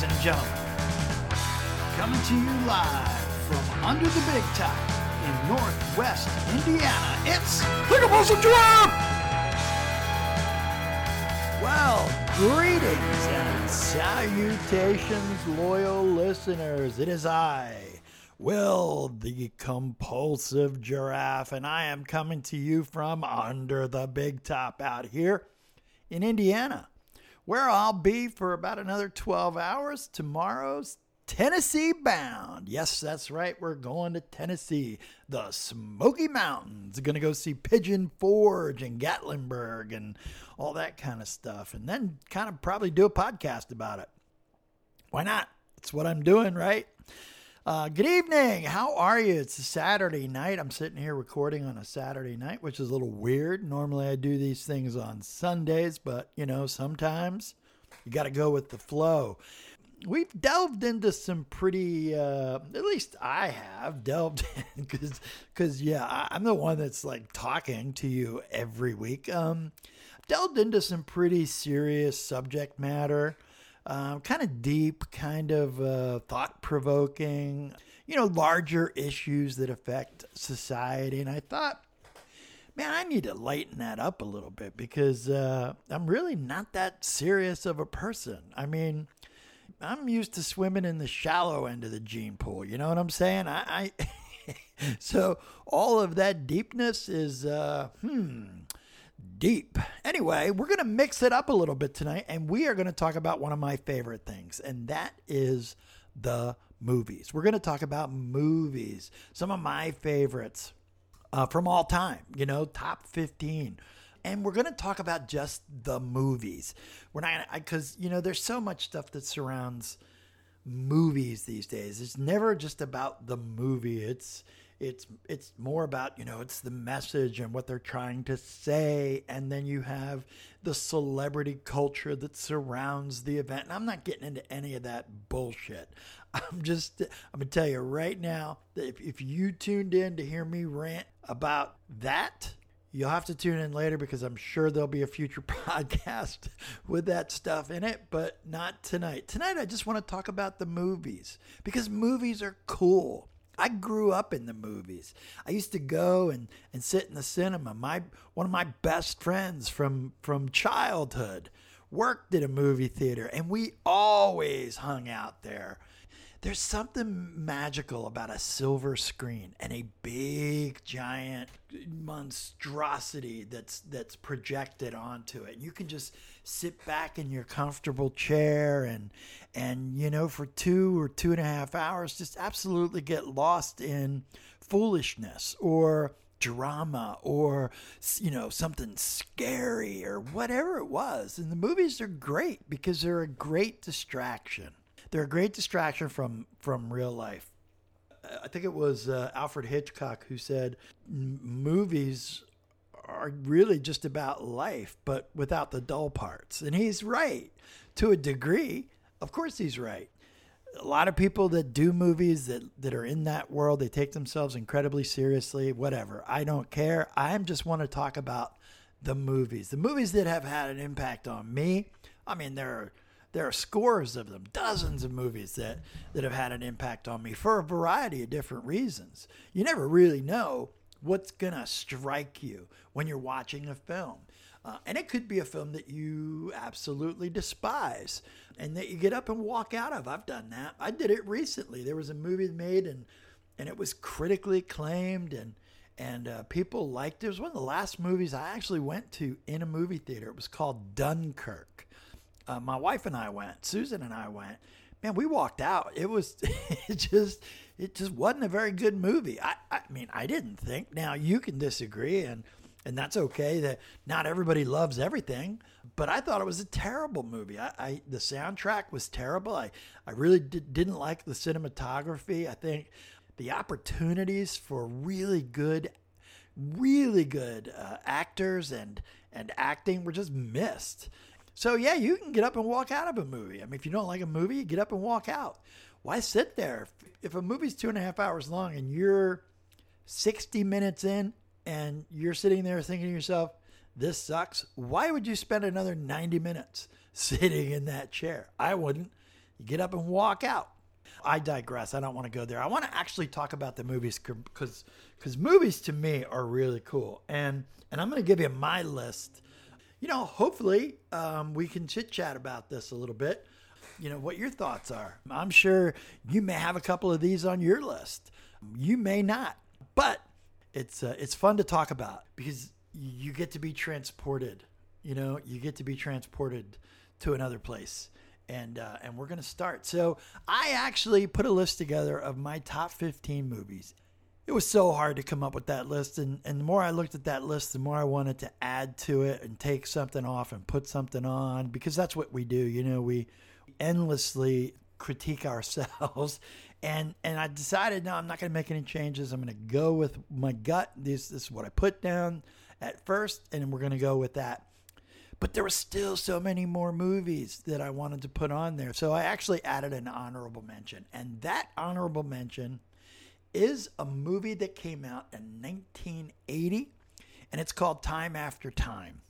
ladies and gentlemen. Coming to you live from under the big top in northwest Indiana, it's the Compulsive Giraffe! Well, greetings and salutations, loyal listeners. It is I, Will, the Compulsive Giraffe, and I am coming to you from under the big top out here in Indiana where I'll be for about another 12 hours. Tomorrow's Tennessee bound. Yes, that's right. We're going to Tennessee, the Smoky Mountains. Going to go see Pigeon Forge and Gatlinburg and all that kind of stuff. And then kind of probably do a podcast about it. Why not? It's what I'm doing, right? Uh, good evening. How are you? It's a Saturday night. I'm sitting here recording on a Saturday night, which is a little weird. Normally I do these things on Sundays, but you know, sometimes you got to go with the flow. We've delved into some pretty, uh, at least I have delved in because, because yeah, I'm the one that's like talking to you every week. Um, delved into some pretty serious subject matter uh, kind of deep, kind of uh, thought provoking, you know, larger issues that affect society. And I thought, man, I need to lighten that up a little bit because uh, I'm really not that serious of a person. I mean, I'm used to swimming in the shallow end of the gene pool. You know what I'm saying? I, I so all of that deepness is, uh, hmm, deep. Anyway, we're going to mix it up a little bit tonight, and we are going to talk about one of my favorite things, and that is the movies. We're going to talk about movies, some of my favorites uh, from all time, you know, top 15. And we're going to talk about just the movies. We're not, because, you know, there's so much stuff that surrounds movies these days. It's never just about the movie. It's, it's it's more about you know it's the message and what they're trying to say and then you have the celebrity culture that surrounds the event and i'm not getting into any of that bullshit i'm just i'm gonna tell you right now that if, if you tuned in to hear me rant about that You'll have to tune in later because I'm sure there'll be a future podcast with that stuff in it, but not tonight. Tonight, I just want to talk about the movies because movies are cool. I grew up in the movies. I used to go and, and sit in the cinema. My one of my best friends from from childhood worked at a movie theater and we always hung out there there's something magical about a silver screen and a big giant monstrosity that's that's projected onto it. You can just sit back in your comfortable chair and and you know for two or two and a half hours just absolutely get lost in foolishness or drama or you know something scary or whatever it was and the movies are great because they're a great distraction they're a great distraction from from real life. I think it was uh, Alfred Hitchcock who said movies are really just about life, but without the dull parts. And he's right to a degree. Of course, he's right. A lot of people that do movies that, that are in that world, they take themselves incredibly seriously, whatever. I don't care. I just want to talk about the movies, the movies that have had an impact on me. I mean, there are there are scores of them, dozens of movies that, that have had an impact on me for a variety of different reasons. You never really know what's going to strike you when you're watching a film. Uh, and it could be a film that you absolutely despise and that you get up and walk out of. I've done that. I did it recently. There was a movie made and and it was critically acclaimed and and uh, people liked it. It was one of the last movies I actually went to in a movie theater. It was called Dunkirk uh, my wife and I went, Susan and I went. Man, we walked out. It was it just it just wasn't a very good movie. I, I mean, I didn't think. Now you can disagree, and and that's okay. That not everybody loves everything, but I thought it was a terrible movie. I, I the soundtrack was terrible. I I really did, didn't like the cinematography. I think the opportunities for really good, really good uh, actors and and acting were just missed. So yeah, you can get up and walk out of a movie. I mean, if you don't like a movie, you get up and walk out. Why sit there? If a movie's two and a half hours long and you're 60 minutes in and you're sitting there thinking to yourself, this sucks, why would you spend another 90 minutes sitting in that chair? I wouldn't. You get up and walk out. I digress. I don't want to go there. I want to actually talk about the movies because because movies to me are really cool. And and I'm going to give you my list. You know, hopefully um, we can chit chat about this a little bit. You know what your thoughts are. I'm sure you may have a couple of these on your list. You may not, but it's uh, it's fun to talk about because you get to be transported. You know, you get to be transported to another place and uh, and we're gonna start. So I actually put a list together of my top 15 movies. It was so hard to come up with that list, and, and the more I looked at that list, the more I wanted to add to it and take something off and put something on because that's what we do. You know, we endlessly critique ourselves, and and I decided no, I'm not going to make any changes. I'm going to go with my gut. This this is what I put down at first, and we're going to go with that. But there were still so many more movies that I wanted to put on there. So I actually added an honorable mention. And that honorable mention is a movie that came out in 1980, and it's called Time After Time.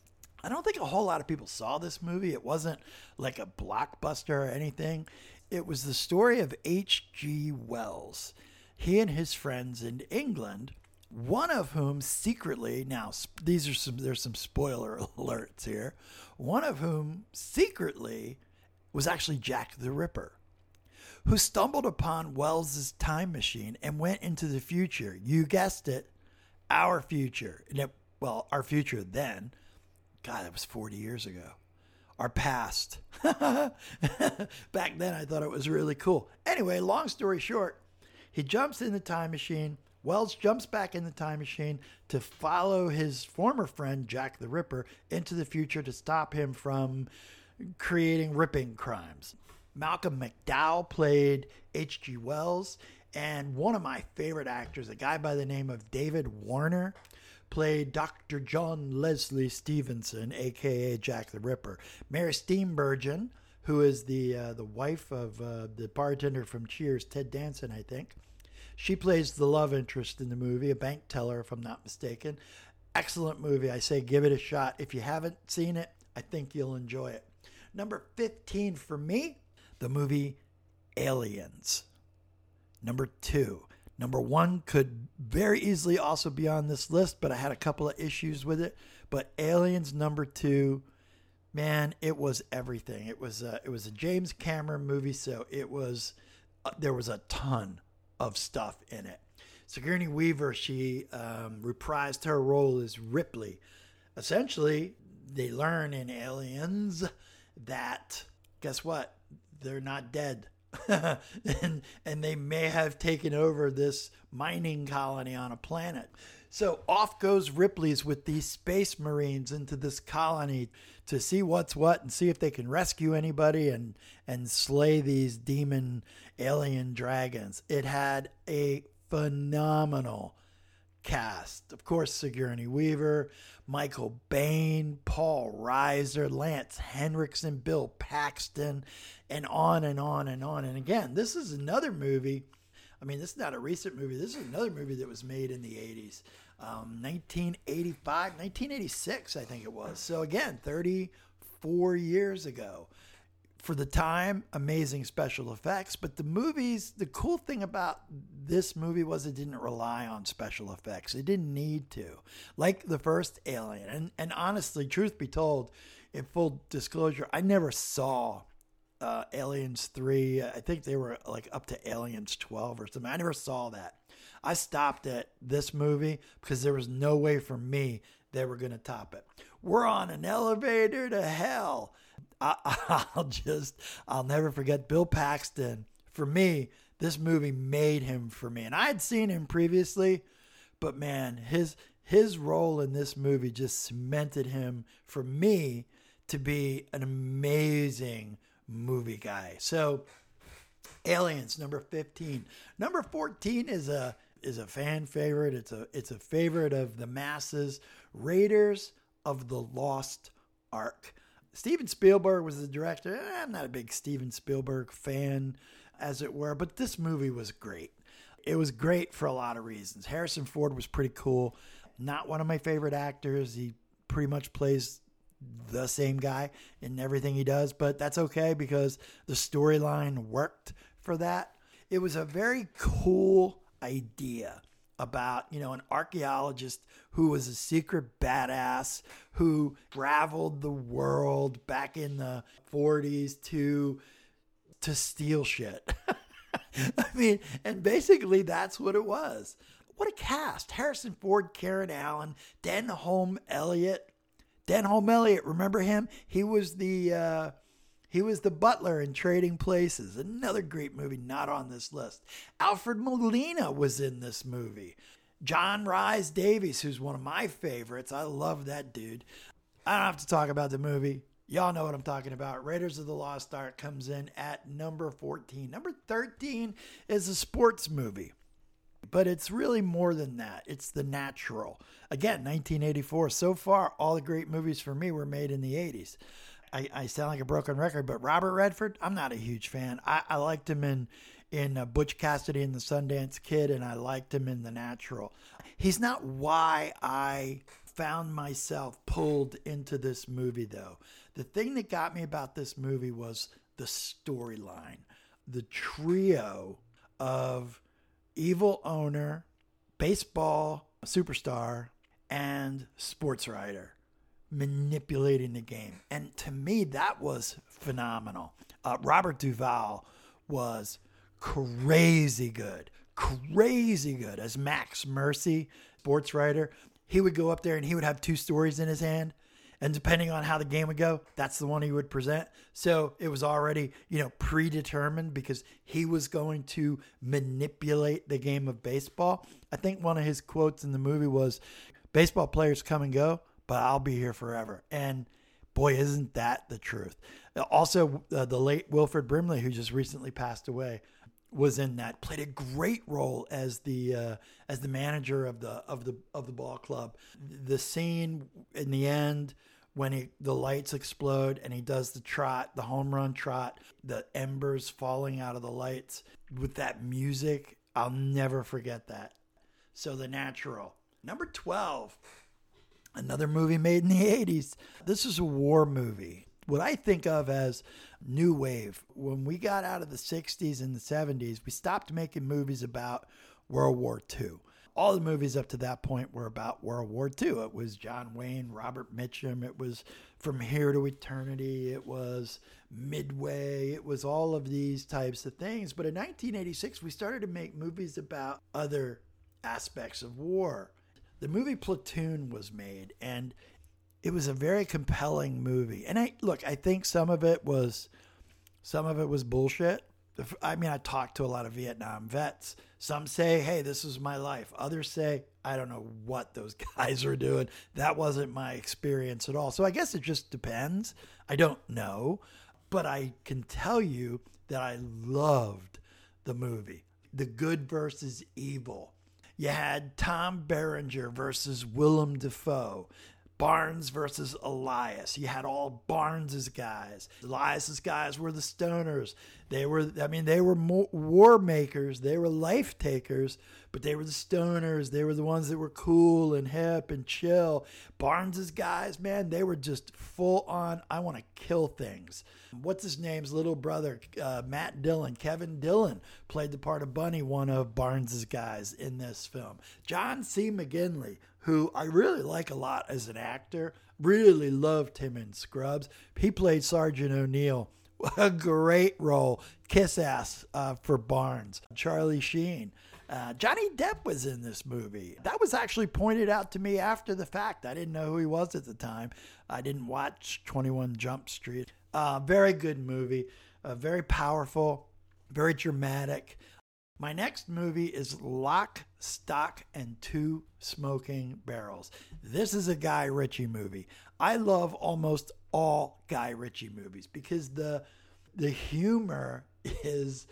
I don't think a whole lot of people saw this movie. It wasn't like a blockbuster or anything. It was the story of H.G. Wells. He and his friends in England one of whom secretly now these are some there's some spoiler alerts here one of whom secretly was actually jack the ripper who stumbled upon wells's time machine and went into the future. You guessed it our future. And it, well our future then. God that was 40 years ago. Our past. Back then i thought it was really cool. Anyway long story short he jumps in the time machine. Wells jumps back in the time machine to follow his former friend Jack the Ripper into the future to stop him from creating ripping crimes. Malcolm McDowell played H.G. Wells, and one of my favorite actors, a guy by the name of David Warner, played Dr. John Leslie Stephenson, aka Jack the Ripper. Mary Steenburgen, who is the uh, the wife of uh, the bartender from Cheers, Ted Danson, I think she plays the love interest in the movie, a bank teller, if I'm not mistaken. Excellent movie. I say give it a shot. If you haven't seen it, I think you'll enjoy it. Number 15 for me, the movie Aliens. Number two. Number one could very easily also be on this list, but I had a couple of issues with it. But Aliens number two, man, it was everything. It was a, it was a James Cameron movie, so it was uh, there was a ton of stuff in it. Sigourney Weaver, she um, reprised her role as Ripley. Essentially, they learn in Aliens that, guess what? They're not dead. and, and they may have taken over this mining colony on a planet. So off goes Ripley's with these space marines into this colony to see what's what and see if they can rescue anybody and and slay these demon alien dragons. It had a phenomenal cast. Of course, Sigourney Weaver, Michael Biehn, Paul Reiser, Lance Henriksen, Bill Paxton, and on and on and on. And again, this is another movie. I mean, this is not a recent movie. This is another movie that was made in the 80s. Um, 1985, 1986, I think it was. So again, 34 years ago for the time, amazing special effects. But the movies, the cool thing about this movie was it didn't rely on special effects. It didn't need to, like the first Alien. And and honestly, truth be told, in full disclosure, I never saw uh, Aliens three. I think they were like up to Aliens twelve or something. I never saw that. I stopped at this movie because there was no way for me they were going to top it. We're on an elevator to hell I, will just, I'll never forget Bill Paxton. For me, this movie made him for me. And I had seen him previously, but man, his his role in this movie just cemented him for me to be an amazing movie guy. So Aliens number 15. Number 14 is a is a fan favorite. It's a it's a favorite of the masses. Raiders of the Lost Ark. Steven Spielberg was the director. Eh, I'm not a big Steven Spielberg fan, as it were, but this movie was great. It was great for a lot of reasons. Harrison Ford was pretty cool. Not one of my favorite actors. He pretty much plays the same guy in everything he does, but that's okay because the storyline worked for that. It was a very cool idea about, you know, an archaeologist who was a secret badass who traveled the world back in the 40s to to steal shit. I mean, and basically that's what it was. What a cast. Harrison Ford, Karen Allen, Denholm Elliott. Denholm Elliott, remember him? He was the uh, he was the butler in Trading Places. Another great movie not on this list. Alfred Molina was in this movie. John Rhys Davies, who's one of my favorites. I love that dude. I don't have to talk about the movie. Y'all know what I'm talking about. Raiders of the Lost Ark comes in at number 14. Number 13 is a sports movie, but it's really more than that. It's The Natural. Again, 1984. So far, all the great movies for me were made in the 80s. I, I sound like a broken record, but Robert Redford, I'm not a huge fan. I, I liked him in in uh, Butch Cassidy and the Sundance Kid, and I liked him in The Natural. He's not why I found myself pulled into this movie, though. The thing that got me about this movie was the storyline, the trio of evil owner, baseball superstar, and sports writer manipulating the game. And to me, that was phenomenal. Uh, Robert Duvall was crazy good, crazy good as Max Mercy, sports writer. He would go up there and he would have two stories in his hand and depending on how the game would go, that's the one he would present. So it was already, you know, predetermined because he was going to manipulate the game of baseball. I think one of his quotes in the movie was, "Baseball players come and go, but I'll be here forever." And boy, isn't that the truth? Also, uh, the late Wilfred Brimley, who just recently passed away, was in that. Played a great role as the uh, as the manager of the of the of the ball club. The scene in the end when he the lights explode and he does the trot, the home run trot, the embers falling out of the lights with that music. I'll never forget that. So the natural. Number 12. Another movie made in the 80s. This is a war movie. What I think of as new wave. When we got out of the 60s and the 70s, we stopped making movies about World War II all the movies up to that point were about World War II. It was John Wayne, Robert Mitchum. It was From Here to Eternity. It was Midway. It was all of these types of things. But in 1986, we started to make movies about other aspects of war. The movie Platoon was made, and it was a very compelling movie. And I look, I think some of it was some of it was bullshit I mean, I talked to a lot of Vietnam vets. Some say, hey, this is my life. Others say, I don't know what those guys are doing. That wasn't my experience at all. So I guess it just depends. I don't know. But I can tell you that I loved the movie The Good versus Evil. You had Tom Berenger versus Willem Dafoe. Barnes versus Elias. You had all Barnes's guys. Elias's guys were the stoners. They were, I mean, they were war makers. They were life takers, but they were the stoners. They were the ones that were cool and hip and chill. Barnes's guys, man, they were just full on. I want to kill things. What's his name's little brother, uh, Matt Dillon, Kevin Dillon, played the part of Bunny, one of Barnes's guys in this film. John C. McGinley, who I really like a lot as an actor. Really loved him in Scrubs. He played Sergeant O'Neill. A great role. Kiss ass uh, for Barnes. Charlie Sheen. Uh, Johnny Depp was in this movie. That was actually pointed out to me after the fact. I didn't know who he was at the time. I didn't watch 21 Jump Street. Uh, very good movie. Uh, very powerful. Very dramatic. My next movie is Lock, Stock, and Two Smoking Barrels. This is a Guy Ritchie movie. I love almost all Guy Ritchie movies because the the humor is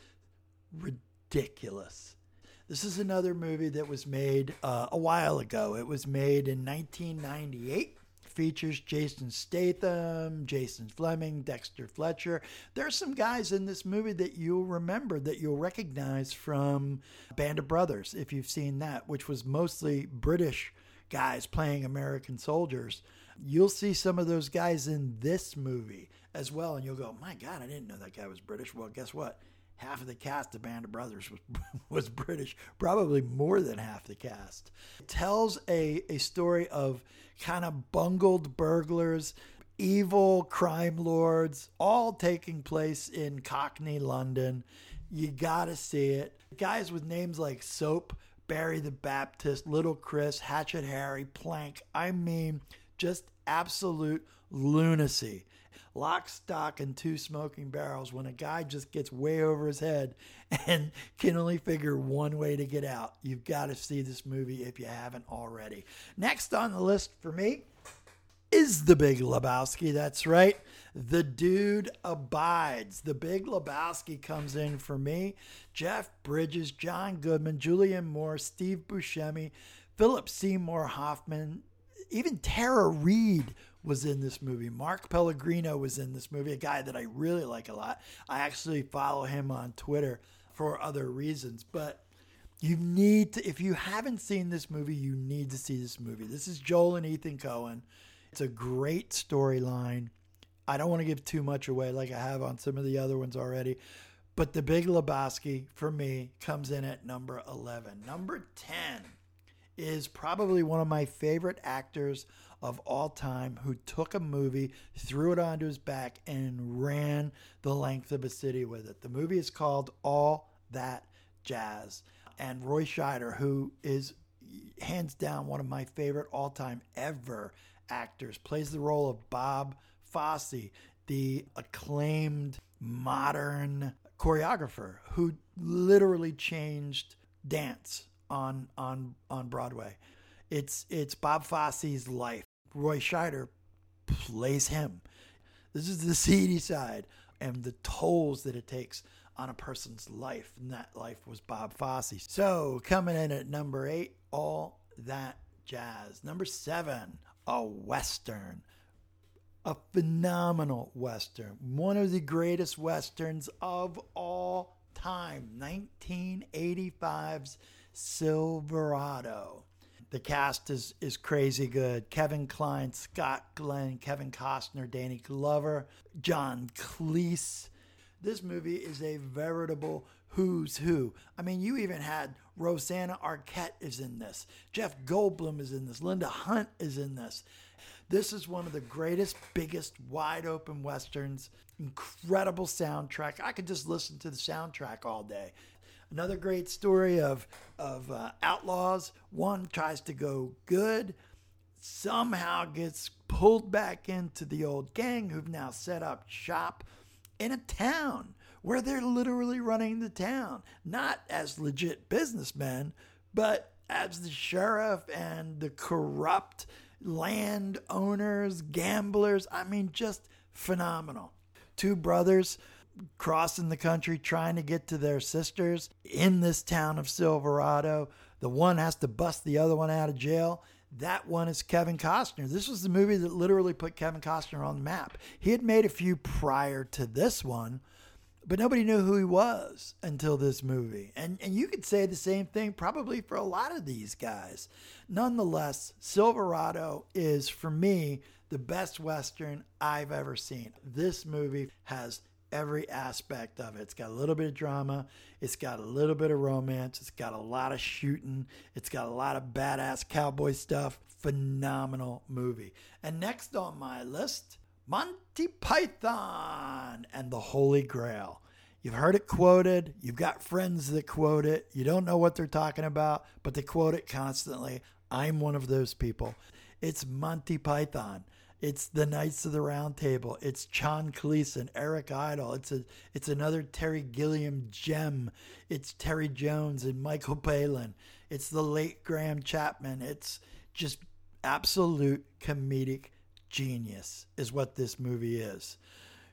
ridiculous. This is another movie that was made uh, a while ago. It was made in 1998 features Jason Statham, Jason Flemyng, Dexter Fletcher. There are some guys in this movie that you'll remember that you'll recognize from Band of Brothers, if you've seen that, which was mostly British guys playing American soldiers. You'll see some of those guys in this movie as well, and you'll go, "My God, I didn't know that guy was British." Well, guess what? Half of the cast of Band of Brothers was, was British, probably more than half the cast. It tells a, a story of kind of bungled burglars, evil crime lords, all taking place in Cockney London. You gotta see it. Guys with names like Soap, Barry the Baptist, Little Chris, Hatchet Harry, Plank. I mean, just absolute lunacy. Lock, stock, and two smoking barrels when a guy just gets way over his head and can only figure one way to get out. You've got to see this movie if you haven't already. Next on the list for me is The Big Lebowski. That's right. The dude abides. The Big Lebowski comes in for me. Jeff Bridges, John Goodman, Julianne Moore, Steve Buscemi, Philip Seymour Hoffman, even Tara Reid was in this movie. Mark Pellegrino was in this movie, a guy that I really like a lot. I actually follow him on Twitter for other reasons, but you need to, if you haven't seen this movie, you need to see this movie. This is Joel and Ethan Coen. It's a great storyline. I don't want to give too much away like I have on some of the other ones already, but The Big Lebowski for me comes in at number 11. Number 10 is probably one of my favorite actors of all time who took a movie, threw it onto his back, and ran the length of a city with it. The movie is called All That Jazz. And Roy Scheider, who is hands down one of my favorite all time ever actors, plays the role of Bob Fosse, the acclaimed modern choreographer who literally changed dance on on on Broadway. It's it's Bob Fosse's life. Roy Scheider plays him. This is the seedy side and the tolls that it takes on a person's life. And that life was Bob Fosse. So coming in at number eight, all that jazz. Number seven, a Western. A phenomenal Western. One of the greatest Westerns of all time. 1985's Silverado. The cast is is crazy good. Kevin Kline, Scott Glenn, Kevin Costner, Danny Glover, John Cleese. This movie is a veritable who's who. I mean, you even had Rosanna Arquette is in this. Jeff Goldblum is in this. Linda Hunt is in this. This is one of the greatest, biggest, wide open westerns. Incredible soundtrack. I could just listen to the soundtrack all day. Another great story of of uh, outlaws. One tries to go good, somehow gets pulled back into the old gang who've now set up shop in a town where they're literally running the town, not as legit businessmen, but as the sheriff and the corrupt landowners, gamblers. I mean, just phenomenal. Two brothers crossing the country trying to get to their sisters in this town of Silverado. The one has to bust the other one out of jail. That one is Kevin Costner. This was the movie that literally put Kevin Costner on the map. He had made a few prior to this one, but nobody knew who he was until this movie. And and you could say the same thing probably for a lot of these guys. Nonetheless, Silverado is for me the best western I've ever seen. This movie has every aspect of it. It's got a little bit of drama, it's got a little bit of romance, it's got a lot of shooting, it's got a lot of badass cowboy stuff. Phenomenal movie. And next on my list, Monty Python and the Holy Grail. You've heard it quoted. You've got friends that quote it. You don't know what they're talking about, but they quote it constantly. I'm one of those people. It's Monty Python. It's the Knights of the Round Table. It's John Cleese and Eric Idle. It's a it's another Terry Gilliam gem. It's Terry Jones and Michael Palin. It's the late Graham Chapman. It's just absolute comedic genius is what this movie is.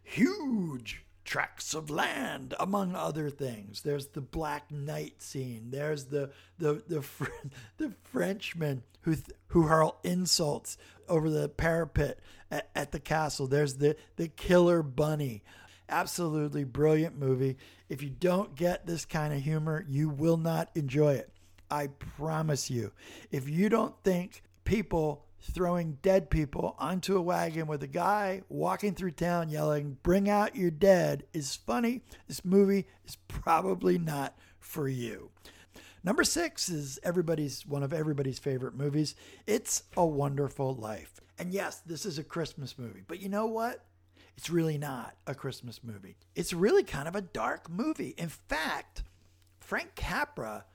Huge tracts of land, among other things. There's the Black Knight scene. There's the the the the Frenchman who who hurl insults over the parapet at, at the castle. There's the the killer bunny. Absolutely brilliant movie. If you don't get this kind of humor, you will not enjoy it. I promise you. If you don't think people throwing dead people onto a wagon with a guy walking through town yelling, Bring out your dead is funny. This movie is probably not for you. Number six is everybody's one of everybody's favorite movies. It's a Wonderful Life. And yes, this is a Christmas movie, but you know what? It's really not a Christmas movie. It's really kind of a dark movie. In fact, Frank Capra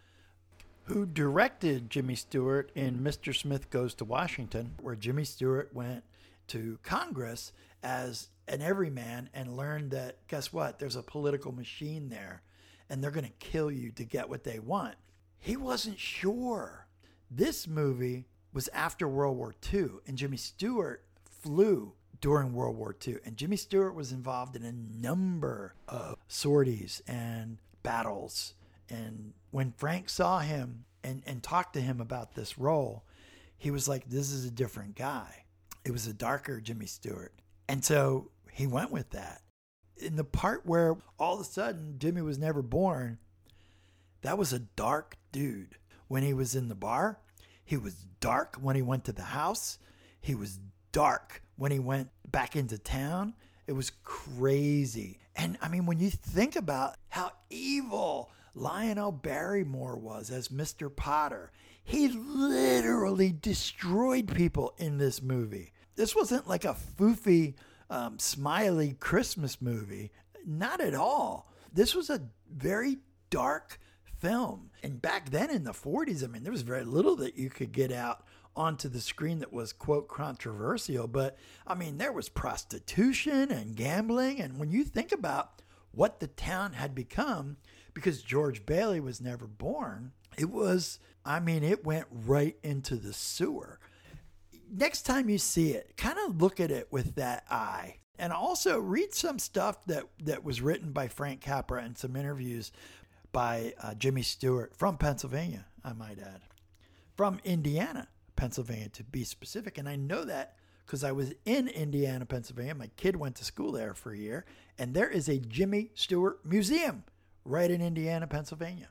who directed Jimmy Stewart in Mr. Smith Goes to Washington, where Jimmy Stewart went to Congress as an everyman and learned that, guess what? There's a political machine there and they're going to kill you to get what they want. He wasn't sure. This movie was after World War II, and Jimmy Stewart flew during World War II. And Jimmy Stewart was involved in a number of sorties and battles and when Frank saw him and, and talked to him about this role, he was like, This is a different guy. It was a darker Jimmy Stewart. And so he went with that. In the part where all of a sudden Jimmy was never born, that was a dark dude. When he was in the bar, he was dark when he went to the house. He was dark when he went back into town. It was crazy. And I mean, when you think about how evil Lionel Barrymore was as Mr. Potter. He literally destroyed people in this movie. This wasn't like a foofy, um, smiley Christmas movie. Not at all. This was a very dark film. And back then in the 40s, I mean, there was very little that you could get out onto the screen that was, quote, controversial. But I mean, there was prostitution and gambling. And when you think about what the town had become, because George Bailey was never born, it was, I mean, it went right into the sewer. Next time you see it, kind of look at it with that eye. And also read some stuff that, that was written by Frank Capra and some interviews by uh, Jimmy Stewart from Pennsylvania, I might add, from Indiana, Pennsylvania to be specific. And I know that because I was in Indiana, Pennsylvania. My kid went to school there for a year, and there is a Jimmy Stewart Museum right in Indiana, Pennsylvania.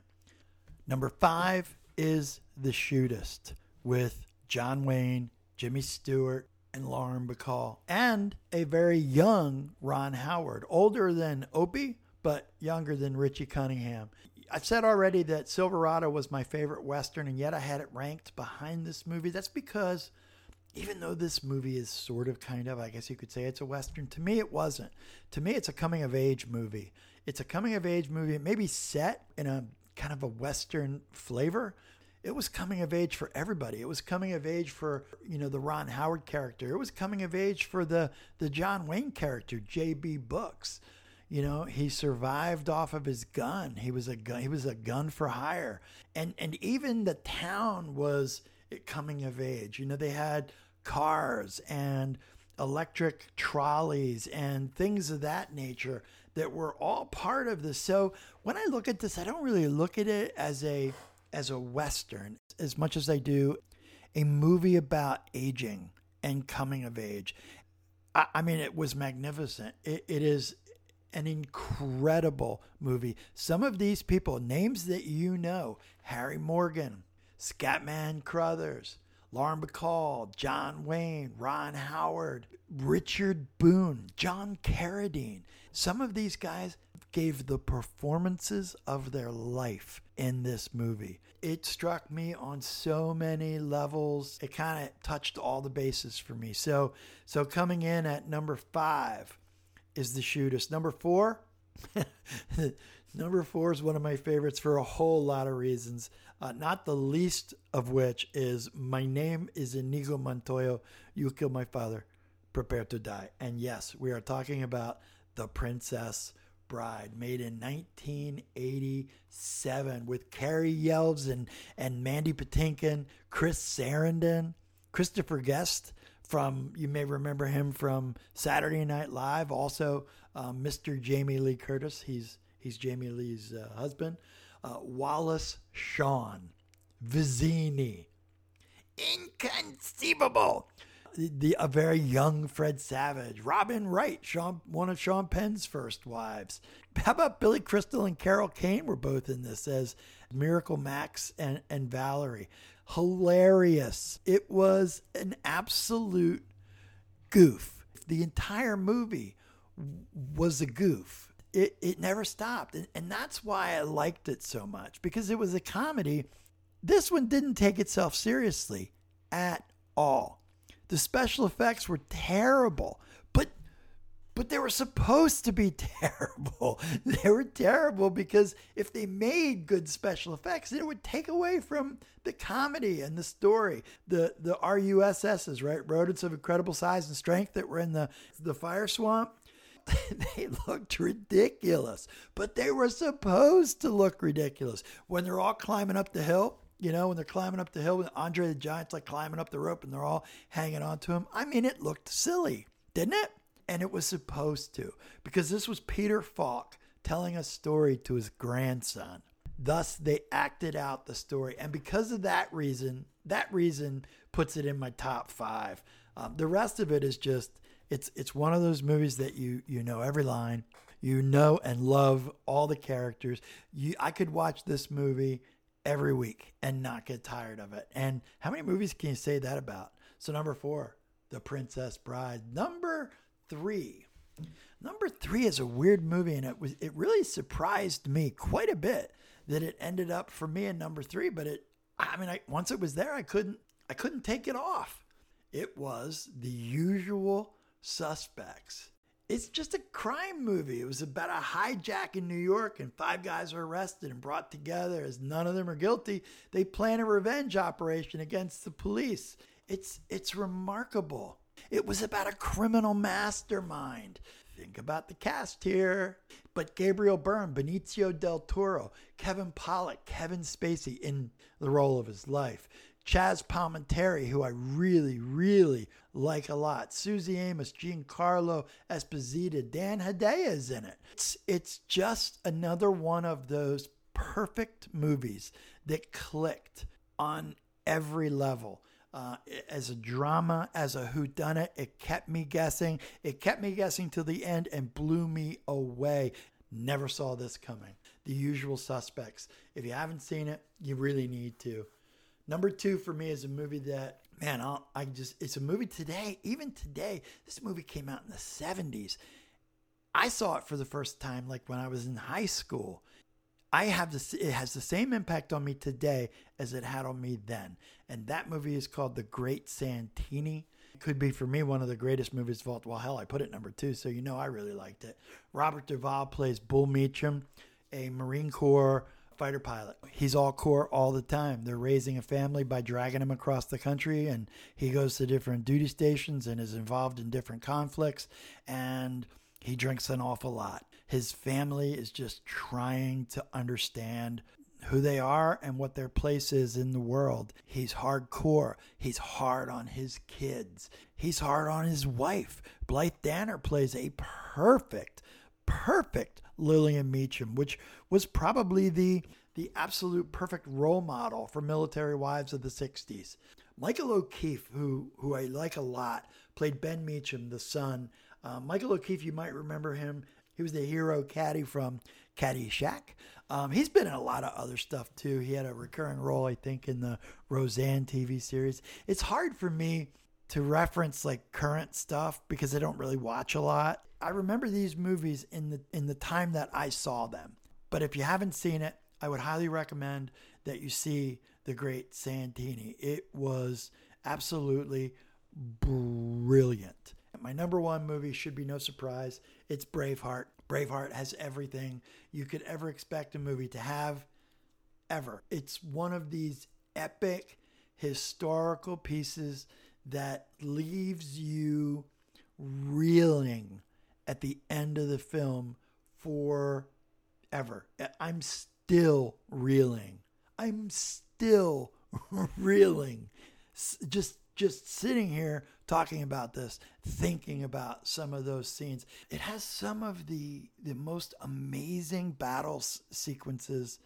Number five is The Shootist with John Wayne, Jimmy Stewart, and Lauren Bacall, and a very young Ron Howard, older than Opie, but younger than Richie Cunningham. I've said already that Silverado was my favorite Western, and yet I had it ranked behind this movie. That's because even though this movie is sort of kind of, I guess you could say it's a Western, to me it wasn't. To me, it's a coming of age movie. It's a coming of age movie. It may be set in a kind of a Western flavor. It was coming of age for everybody. It was coming of age for, you know, the Ron Howard character. It was coming of age for the, the John Wayne character, J.B. Books. You know, he survived off of his gun. He was a gun, he was a gun for hire. And and even the town was coming of age. You know, they had cars and electric trolleys and things of that nature that we're all part of this. So when I look at this, I don't really look at it as a as a western as much as I do a movie about aging and coming of age. I, I mean, it was magnificent. It, it is an incredible movie. Some of these people, names that you know, Harry Morgan, Scatman Crothers, Lauren Bacall, John Wayne, Ron Howard, Richard Boone, John Carradine. Some of these guys gave the performances of their life in this movie. It struck me on so many levels. It kind of touched all the bases for me. So, so coming in at number five is the shootist. Number four, number four is one of my favorites for a whole lot of reasons. Uh, not the least of which is my name is Inigo Montoya. You killed my father. Prepare to die. And yes, we are talking about the Princess Bride, made in 1987 with Cary Elwes and, and Mandy Patinkin, Chris Sarandon, Christopher Guest from, you may remember him from Saturday Night Live, also um, Mr. Jamie Lee Curtis. He's, he's Jamie Lee's uh, husband. Uh, Wallace Shawn, Vizzini. Inconceivable the a very young Fred Savage, Robin Wright, Sean, one of Sean Penn's first wives. How about Billy Crystal and Carol Kane were both in this as Miracle Max and, and Valerie. hilarious. It was an absolute goof. The entire movie was a goof. It, it never stopped. And, and that's why I liked it so much because it was a comedy. This one didn't take itself seriously at all. The special effects were terrible, but but they were supposed to be terrible. They were terrible because if they made good special effects, it would take away from the comedy and the story. The the RUSSs, right? Rodents of incredible size and strength that were in the the fire swamp. they looked ridiculous, but they were supposed to look ridiculous when they're all climbing up the hill. You know, when they're climbing up the hill with Andre the Giant's like climbing up the rope and they're all hanging on to him. I mean, it looked silly, didn't it? And it was supposed to, because this was Peter Falk telling a story to his grandson. Thus, they acted out the story. And because of that reason, that reason puts it in my top five. Um, the rest of it is just, it's, it's one of those movies that you, you know every line, you know and love all the characters. You, I could watch this movie every week and not get tired of it. And how many movies can you say that about? So, number four, The Princess Bride. Number three. Number three is a weird movie, and it was it really surprised me quite a bit that it ended up for me in number three. But it, I mean, I, once it was there, I couldn't I couldn't take it off. It was The Usual Suspects. It's just a crime movie. It was about a hijack in New York, and five guys are arrested and brought together. As none of them are guilty, they plan a revenge operation against the police. It's it's remarkable. It was about a criminal mastermind. Think about the cast here. But Gabriel Byrne, Benicio del Toro, Kevin Pollak, Kevin Spacey in the role of his life. Chaz Palminteri, who I really, really like a lot. Suzy Amis, Giancarlo Esposito, Dan Hedaya is in it. It's, it's just another one of those perfect movies that clicked on every level uh, as a drama, as a whodunit. It kept me guessing. It kept me guessing till the end and blew me away. Never saw this coming. The Usual Suspects. If you haven't seen it, you really need to. Number two for me is a movie that, man, I'll, I just, it's a movie today, even today. This movie came out in the 70s. I saw it for the first time like when I was in high school. I have this, it has the same impact on me today as it had on me then. And that movie is called The Great Santini. It could be for me one of the greatest movies of all. Well, hell, I put it number two, so you know I really liked it. Robert Duvall plays Bull Meechum, a Marine Corps fighter pilot. He's all core all the time. They're raising a family by dragging him across the country, and he goes to different duty stations and is involved in different conflicts. And he drinks an awful lot. His family is just trying to understand who they are and what their place is in the world. He's hardcore. He's hard on his kids. He's hard on his wife. Blythe Danner plays a perfect, perfect Lillian Meechum, which was probably the the absolute perfect role model for military wives of the 60s. Michael O'Keefe, who who I like a lot, played Ben Meechum, the son. Uh, Michael O'Keefe, you might remember him. He was the hero caddy from Caddyshack. Um, he's been in a lot of other stuff too. He had a recurring role, I think, in the Roseanne TV series. It's hard for me to reference like current stuff because I don't really watch a lot. I remember these movies in the in the time that I saw them. But if you haven't seen it, I would highly recommend that you see The Great Santini. It was absolutely brilliant. My number one movie should be no surprise. It's Braveheart. Braveheart has everything you could ever expect a movie to have, ever. It's one of these epic historical pieces that leaves you reeling at the end of the film forever. I'm still reeling. I'm still reeling. Just just sitting here talking about this, thinking about some of those scenes. It has some of the the most amazing battle sequences.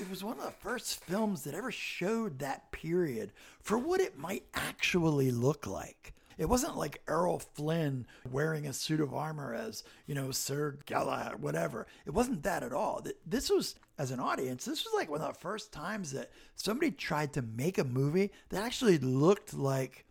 It was one of the first films that ever showed that period for what it might actually look like. It wasn't like Errol Flynn wearing a suit of armor as, you know, Sir Galahad, whatever. It wasn't that at all. This was, as an audience, this was like one of the first times that somebody tried to make a movie that actually looked like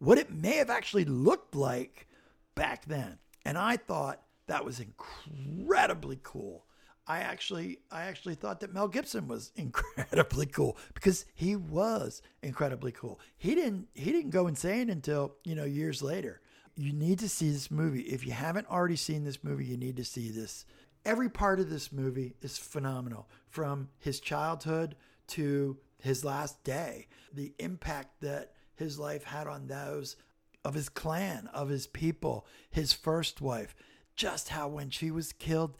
what it may have actually looked like back then. And I thought that was incredibly cool. I actually I actually thought that Mel Gibson was incredibly cool because he was incredibly cool. He didn't he didn't go insane until, you know, years later. You need to see this movie. If you haven't already seen this movie, you need to see this. Every part of this movie is phenomenal from his childhood to his last day. The impact that his life had on those of his clan, of his people, his first wife, just how when she was killed,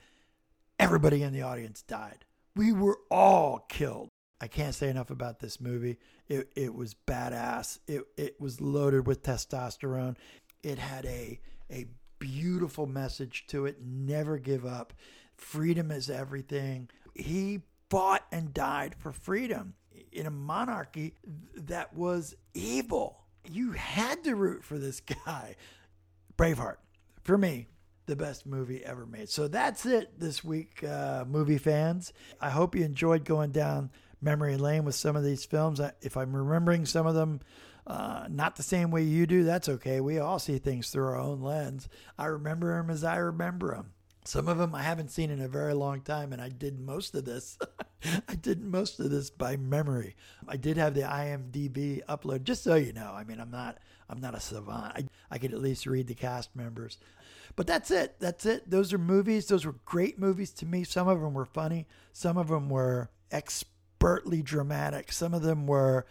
everybody in the audience died. We were all killed. I can't say enough about this movie. It, it was badass. It, it was loaded with testosterone. It had a, a beautiful message to it. Never give up. Freedom is everything. He fought and died for freedom in a monarchy that was evil. You had to root for this guy. Braveheart, for me, the best movie ever made. So that's it this week, uh, movie fans. I hope you enjoyed going down memory lane with some of these films. If I'm remembering some of them uh, not the same way you do, that's okay. We all see things through our own lens. I remember them as I remember them. Some of them I haven't seen in a very long time, and I did most of this. I did most of this by memory. I did have the IMDb upload, just so you know. I mean, I'm not, I'm not a savant. I, I could at least read the cast members. But that's it. That's it. Those are movies. Those were great movies to me. Some of them were funny. Some of them were expertly dramatic. Some of them were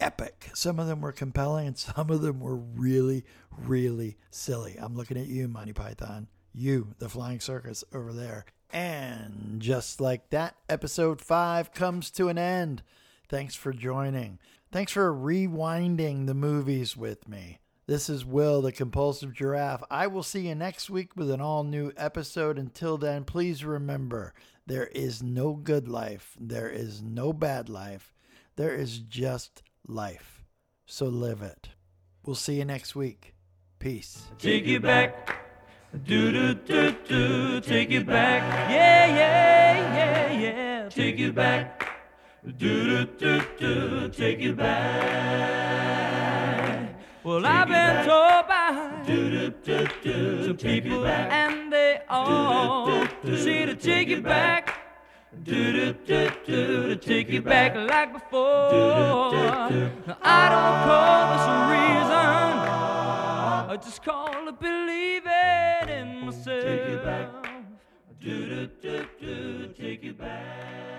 epic. Some of them were compelling, and some of them were really, really silly. I'm looking at you, Monty Python. You, the flying circus over there. And just like that, episode five comes to an end. Thanks for joining. Thanks for rewinding the movies with me. This is Will, the compulsive giraffe. I will see you next week with an all new episode. Until then, please remember there is no good life, there is no bad life, there is just life. So live it. We'll see you next week. Peace. Take it back. Do do do do. Take it back. Yeah, yeah, yeah, yeah. Take it back. Do do do do. Take it back. Well, Take I've been told by some people, and they all say to take it back. Do do do do to take it back like before. Now, I don't call this a reason. I just call it believing in myself. Take it back. Do do do do take it back.